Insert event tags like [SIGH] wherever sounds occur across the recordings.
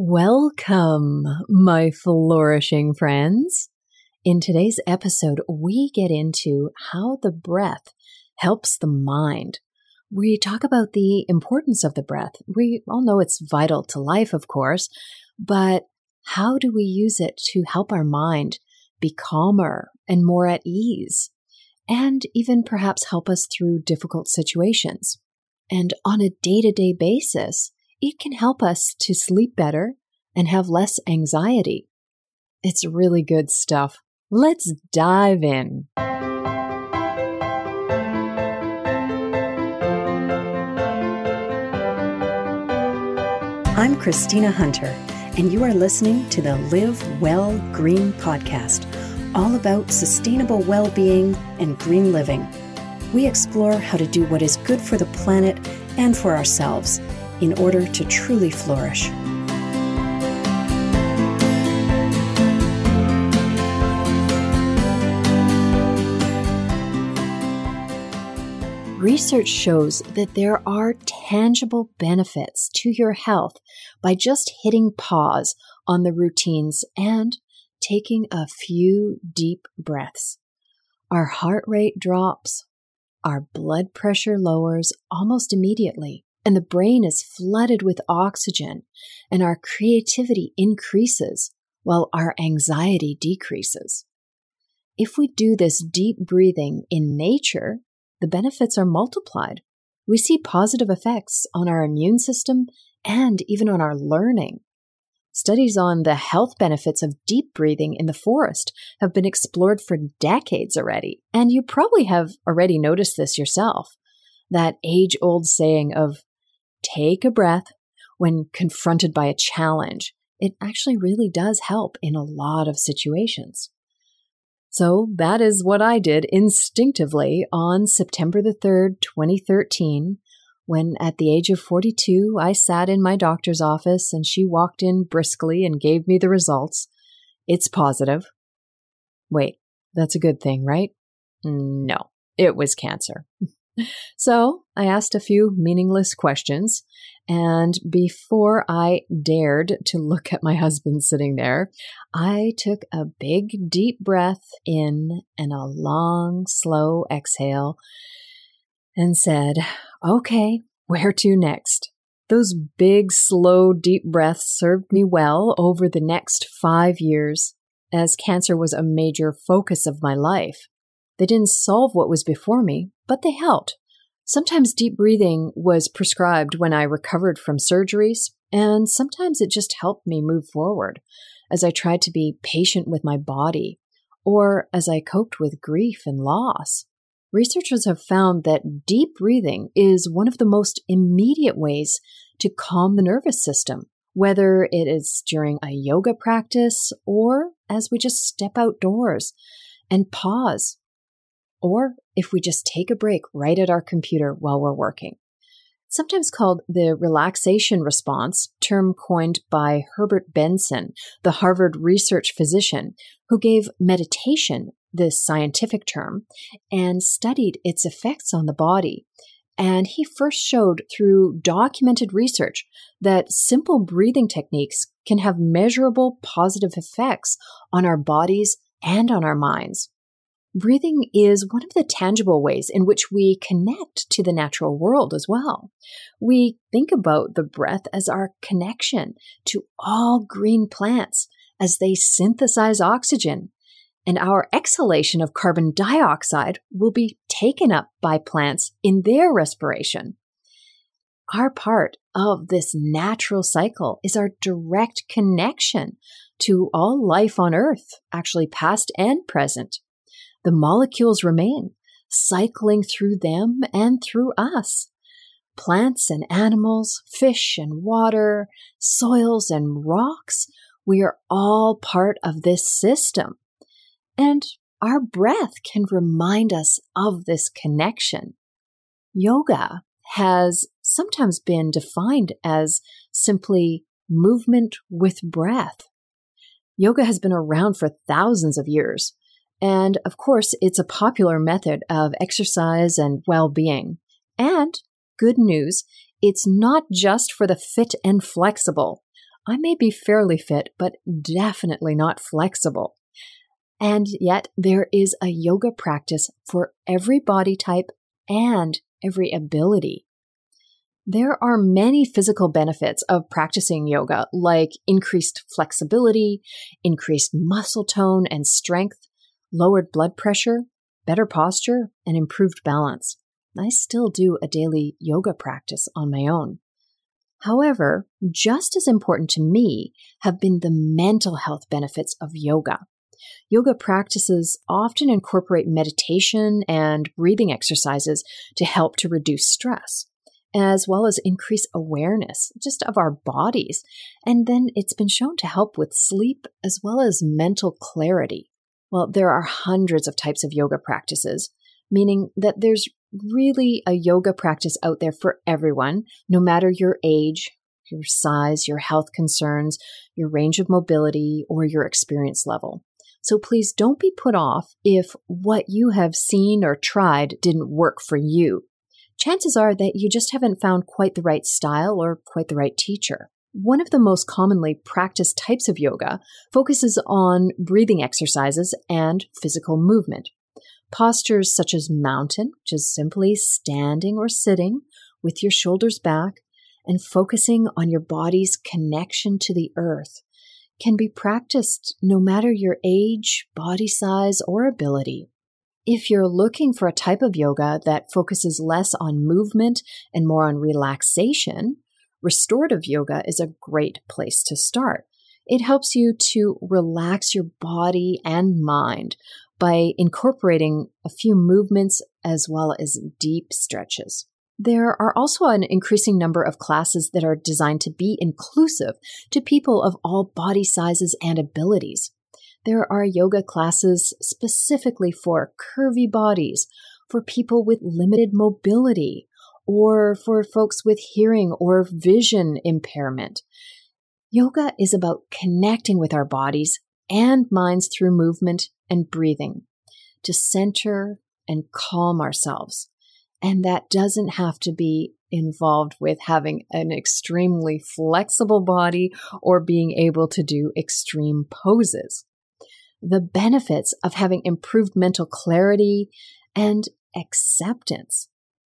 Welcome, my flourishing friends. In today's episode, we get into how the breath helps the mind. We talk about the importance of the breath. We all know it's vital to life, of course, but how do we use it to help our mind be calmer and more at ease? And even perhaps help us through difficult situations. And on a day to day basis, it can help us to sleep better and have less anxiety. It's really good stuff. Let's dive in. I'm Kristina Hunter, and you are listening to the Live Well Green podcast, all about sustainable well being and green living. We explore how to do what is good for the planet and for ourselves in order to truly flourish. Research shows that there are tangible benefits to your health by just hitting pause on the routines and taking a few deep breaths. Our heart rate drops, our blood pressure lowers almost immediately, and the brain is flooded with oxygen, and our creativity increases while our anxiety decreases. If we do this deep breathing in nature, the benefits are multiplied. We see positive effects on our immune system and even on our learning. Studies on the health benefits of deep breathing in the forest have been explored for decades already, and you probably have already noticed this yourself. That age old saying of take a breath when confronted by a challenge. It actually really does help in a lot of situations. So that is what I did instinctively on September the 3rd, 2013, when at the age of 42, I sat in my doctor's office and she walked in briskly and gave me the results. It's positive. Wait, that's a good thing, right? No, it was cancer. [LAUGHS] so I asked a few meaningless questions and before I dared to look at my husband sitting there, I took a big, deep breath in and a long, slow exhale and said, Okay, where to next? Those big, slow, deep breaths served me well over the next five years, as cancer was a major focus of my life. They didn't solve what was before me, but they helped. Sometimes deep breathing was prescribed when I recovered from surgeries, and sometimes it just helped me move forward as I tried to be patient with my body or as I coped with grief and loss. Researchers have found that deep breathing is one of the most immediate ways to calm the nervous system, whether it is during a yoga practice or as we just step outdoors and pause or if we just take a break right at our computer while we're working. Sometimes called the relaxation response, term coined by Herbert Benson, the Harvard research physician, who gave meditation this scientific term and studied its effects on the body. And he first showed through documented research that simple breathing techniques can have measurable positive effects on our bodies and on our minds. Breathing is one of the tangible ways in which we connect to the natural world as well. We think about the breath as our connection to all green plants as they synthesize oxygen, and our exhalation of carbon dioxide will be taken up by plants in their respiration. Our part of this natural cycle is our direct connection to all life on Earth, actually past and present the molecules remain, cycling through them and through us. Plants and animals, fish and water, soils and rocks, we are all part of this system. And our breath can remind us of this connection. Yoga has sometimes been defined as simply movement with breath. Yoga has been around for thousands of years, and of course, it's a popular method of exercise and well being. And good news, it's not just for the fit and flexible. I may be fairly fit, but definitely not flexible. And yet, there is a yoga practice for every body type and every ability. There are many physical benefits of practicing yoga, like increased flexibility, increased muscle tone and strength, lowered blood pressure, better posture, and improved balance. I still do a daily yoga practice on my own. However, just as important to me have been the mental health benefits of yoga. Yoga practices often incorporate meditation and breathing exercises to help to reduce stress, as well as increase awareness just of our bodies. And then it's been shown to help with sleep as well as mental clarity. Well, there are hundreds of types of yoga practices, meaning that there's really a yoga practice out there for everyone, no matter your age, your size, your health concerns, your range of mobility, or your experience level. So please don't be put off if what you have seen or tried didn't work for you. Chances are that you just haven't found quite the right style or quite the right teacher. One of the most commonly practiced types of yoga focuses on breathing exercises and physical movement. Postures such as mountain, which is simply standing or sitting with your shoulders back and focusing on your body's connection to the earth, can be practiced no matter your age, body size, or ability. If you're looking for a type of yoga that focuses less on movement and more on relaxation, restorative yoga is a great place to start. It helps you to relax your body and mind by incorporating a few movements as well as deep stretches. There are also an increasing number of classes that are designed to be inclusive to people of all body sizes and abilities. There are yoga classes specifically for curvy bodies, for people with limited mobility, or for folks with hearing or vision impairment. Yoga is about connecting with our bodies and minds through movement and breathing to center and calm ourselves. And that doesn't have to be involved with having an extremely flexible body or being able to do extreme poses. The benefits of having improved mental clarity and acceptance,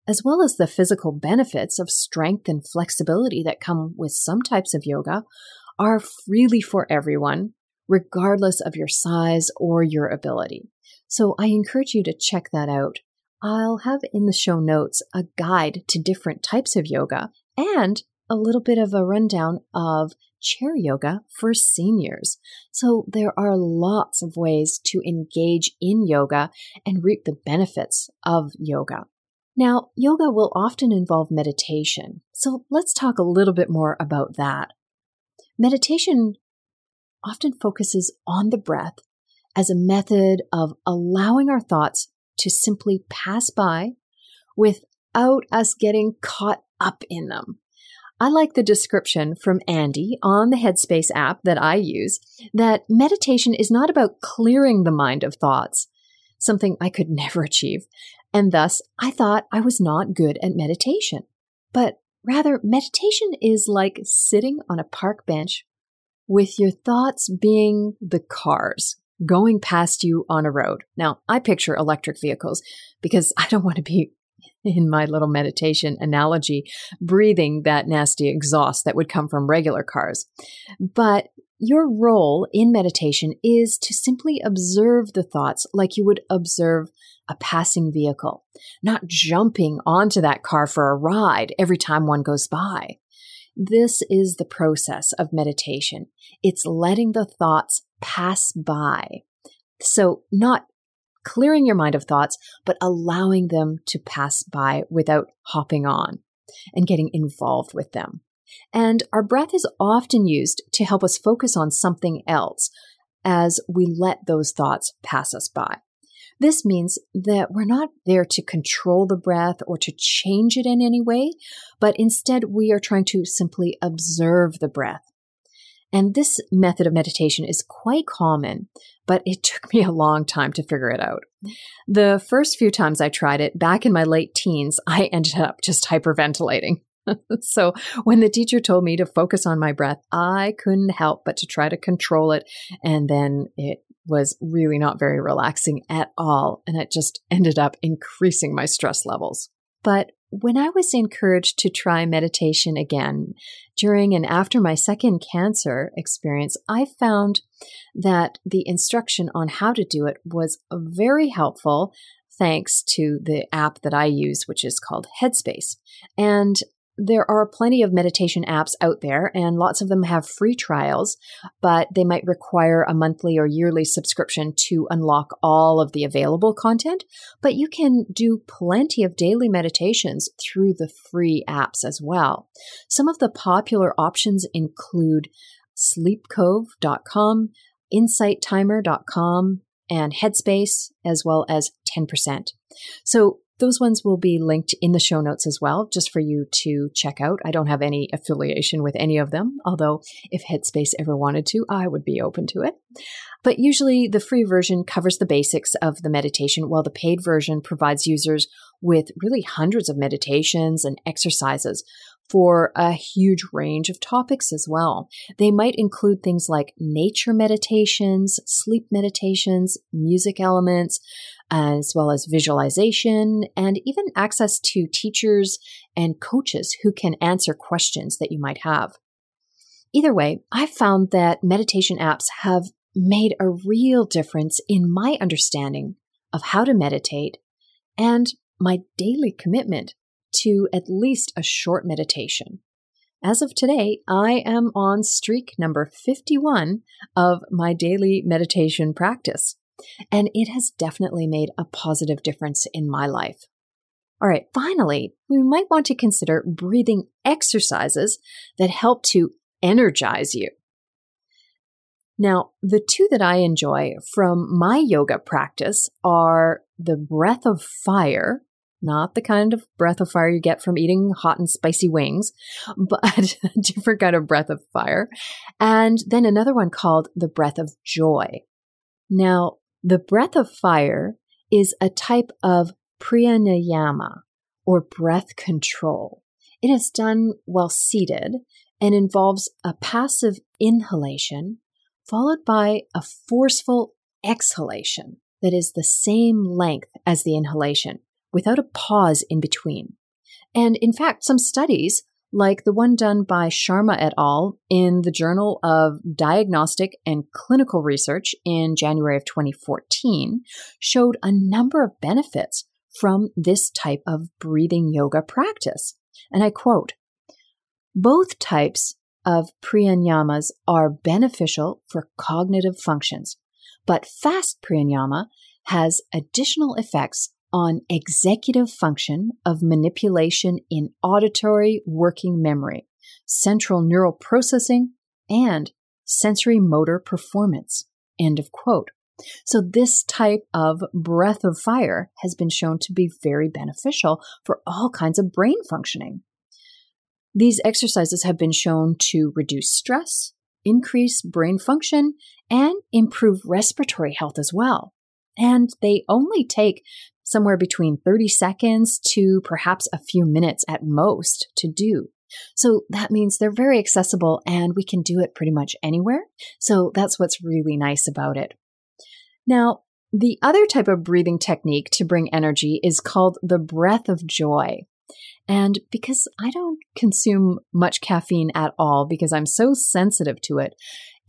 as well as the physical benefits of strength and flexibility that come with some types of yoga, are freely for everyone, regardless of your size or your ability. So I encourage you to check that out I'll have in the show notes a guide to different types of yoga and a little bit of a rundown of chair yoga for seniors. So there are lots of ways to engage in yoga and reap the benefits of yoga. Now, yoga will often involve meditation. So let's talk a little bit more about that. Meditation often focuses on the breath as a method of allowing our thoughts to simply pass by without us getting caught up in them. I like the description from Andy on the Headspace app that I use that meditation is not about clearing the mind of thoughts, something I could [LAUGHS] never achieve. And thus, I thought I was not good at meditation. But rather, meditation is like sitting on a park bench with your thoughts being the cars going past you on a road. Now, I picture electric vehicles because I don't want to be in my little meditation analogy breathing that nasty exhaust that would come from regular cars. But your role in meditation is to simply observe the thoughts like you would observe a passing vehicle, not jumping onto that car for a ride every time one goes by. This is the process of meditation. It's letting the thoughts pass by. So, not clearing your mind of thoughts, but allowing them to pass by without hopping on and getting involved with them. And our breath is often used to help us focus on something else as we let those thoughts pass us by. This means that we're not there to control the breath or to change it in any way, but instead we are trying to simply observe the breath and this method of meditation is quite common, but it [LAUGHS] took me a long time to figure it out. The first few times I tried it back in my late teens, I [LAUGHS] ended up just hyperventilating. [LAUGHS] so when the teacher told me to focus on my breath, I couldn't help but to try to control it. And then it was really not very relaxing at all. And it just ended up increasing my stress levels. But when I was encouraged to try meditation again during and after my second cancer experience, I found that the instruction on how to do it was very helpful thanks to the app that I use, which is called Headspace. And there are plenty of meditation apps out there, and lots of them have free trials, but they might require a monthly or yearly subscription to unlock all of the available content. But you can do plenty of daily meditations through the free apps as well. Some of the popular options include sleepcove.com, insighttimer.com, and Headspace, as well as 10%. So those ones will be linked in the show notes as well, just for you to check out. I don't have any affiliation with any of them, although if Headspace ever wanted to, I would be open to it. But usually the free version covers the basics of the meditation, while the paid version provides users with really hundreds of meditations and exercises for a huge range of topics as well. They might include things like nature meditations, sleep meditations, music elements, as well as visualization, and even access to teachers and coaches who can answer questions that you might have. Either way, I've found that meditation apps have made a real difference in my understanding of how to meditate and my daily commitment to at least a short meditation. As of today, I am on streak number 51 of my daily meditation practice, and it has definitely made a positive difference in my life. All right, finally, we might want to consider breathing exercises that help to energize you. Now, the two that I enjoy from my yoga practice are the breath of fire not the kind of breath of fire you get from eating hot and spicy wings, [LAUGHS] but a different kind of breath of fire. And then another one called the breath of joy. Now, the breath of fire is a type of pranayama or breath control. It is done while seated and involves a passive inhalation followed by a forceful exhalation that is the same length as the inhalation without a pause in between. And in fact, some studies, like the one done by Sharma et al. in the Journal of Diagnostic and Clinical Research in January of 2014, showed a number of benefits from this type of breathing yoga practice. And I quote, both types of pranayamas are beneficial for cognitive functions, but fast pranayama has additional effects on executive function of manipulation in auditory working memory, central neural processing, and sensory motor performance. End of quote. So this type of breath of fire has been shown to be very beneficial for all kinds of brain functioning. These exercises have been shown to reduce stress, increase brain function, and improve respiratory health as well. And they only take somewhere between 30 seconds to perhaps a few minutes at most to do. So that means they're very accessible and we can do it pretty much anywhere. So that's what's really nice about it. Now, the other type of breathing technique to bring energy is called the breath of joy. And because I don't consume much caffeine at all because I'm so sensitive to it,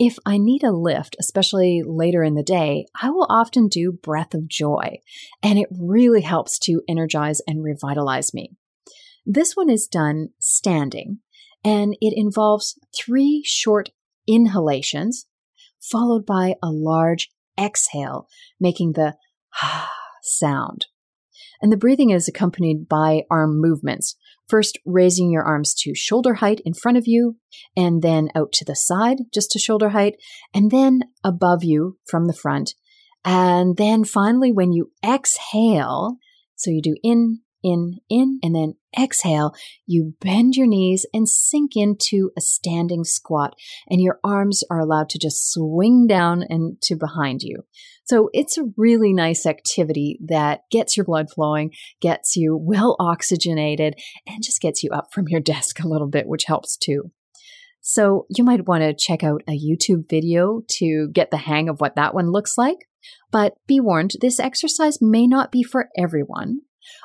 if I need a lift, especially later in the day, I will often do breath of joy, and it really helps to energize and revitalize me. This one is done standing, and it involves three short inhalations followed by a large exhale, making the ah [SIGHS] sound. And the breathing is accompanied by arm movements, First, raising your arms to shoulder height in front of you, and then out to the side, just to shoulder height, and then above you from the front. And then finally, when you exhale, so you do in in, in, and then exhale, you bend your knees and sink into a standing squat, and your arms are allowed to just swing down and to behind you. So it's a really nice activity that gets your blood flowing, gets you well oxygenated, and just gets you up from your [LAUGHS] desk a little bit, which helps too. So you might want to check out a YouTube video to get the hang of what that one looks like. But be warned, this exercise may not be for everyone.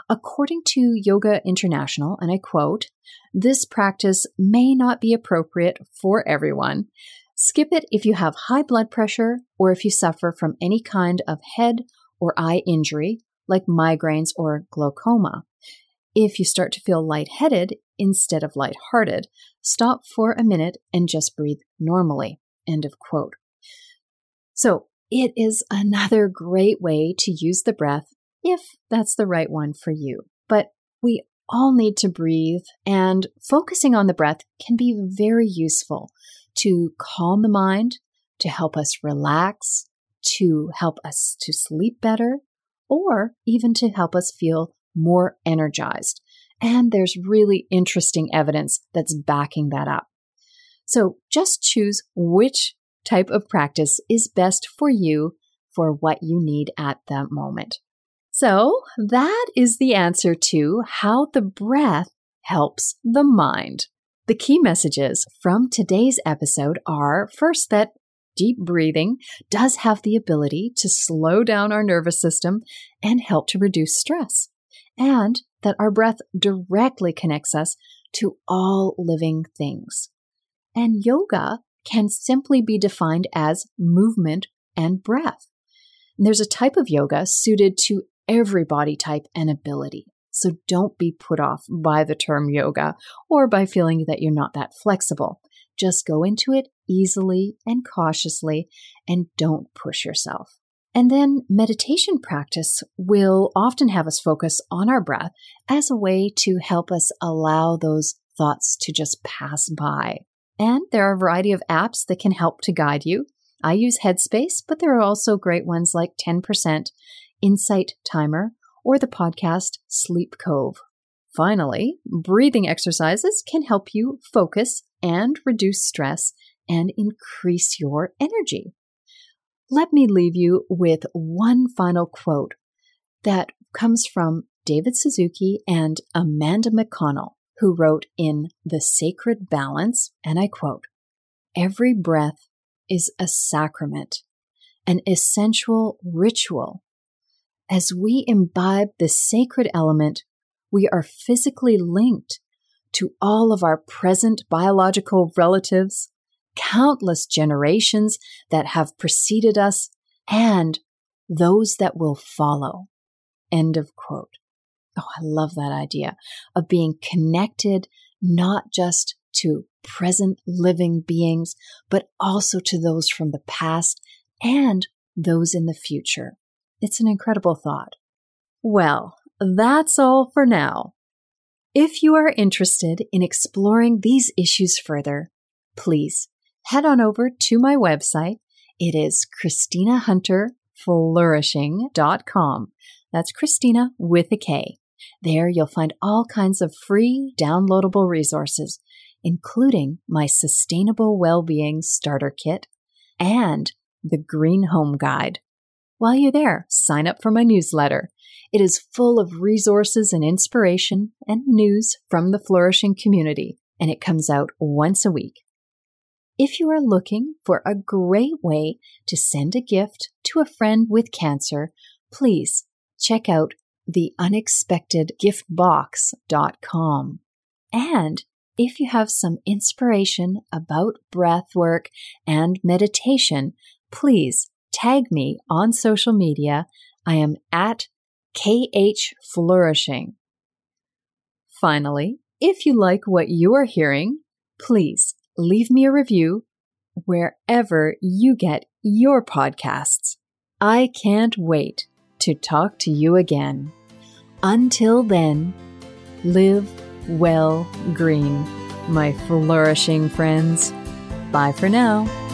According to Yoga International, and I quote, this practice may not be appropriate for everyone. Skip it if you have high blood pressure or if you suffer from any kind of head or eye injury, like migraines or glaucoma. If you start to feel lightheaded instead of lighthearted, stop for a minute and just breathe normally. End of quote. So, it is another great way to use the breath if that's the right one for you. But we all need to breathe, and focusing on the breath can be very useful to calm the mind, to help us relax, to help us to sleep better, or even to help us feel more energized. And there's really interesting evidence that's backing that up. So just choose which type of practice is best for you for what you need at that moment. So that is the answer to how the breath helps the mind. The key messages from today's episode are first that deep breathing does have the ability to slow down our nervous system and help to reduce stress, and that our breath directly connects us to all living things. And yoga can simply be defined as movement and breath. And there's a type of yoga suited to every body type and ability. So don't be put off by the term yoga or by feeling that you're not that flexible. Just go into it easily and cautiously and don't push yourself. And then meditation practice will often have us focus on our breath as a way to help us allow those thoughts to just pass by. And there are a variety of apps that can help to guide you. I use Headspace, but there are also great ones like 10%, Insight Timer, or the podcast Sleep Cove. Finally, breathing exercises can help you focus and reduce stress and increase your energy. Let me leave you with one final quote that comes from David Suzuki and Amanda McConnell who wrote in The Sacred Balance, and I quote, Every breath is a sacrament, an essential ritual. As we imbibe the sacred element, we are physically linked to all of our present biological relatives, countless generations that have preceded us, and those that will follow. End of quote. Oh, I love that idea of being connected not just to present living beings, but also to those from the past and those in the future. It's an incredible thought. Well, that's all for now. If you are interested in exploring these issues further, please head on over to my website. It is KristinaHunterFlourishing.com. That's Kristina with a K. There you'll find all kinds of free downloadable resources, including my Sustainable Wellbeing Starter Kit and the Green Home Guide. While you're there, sign up for my newsletter. It is full of resources and inspiration and news from the flourishing community, and it comes out once a week. If you are looking for a great way to send a gift to a friend with cancer, please check out theunexpectedgiftbox.com. And if you have some inspiration about breath work and meditation, please tag me on social media. I am at KH Flourishing. Finally, if you like what you are hearing, please leave me a review wherever you get your podcasts. I can't wait to talk to you again. Until then, live well green, my flourishing friends. Bye for now.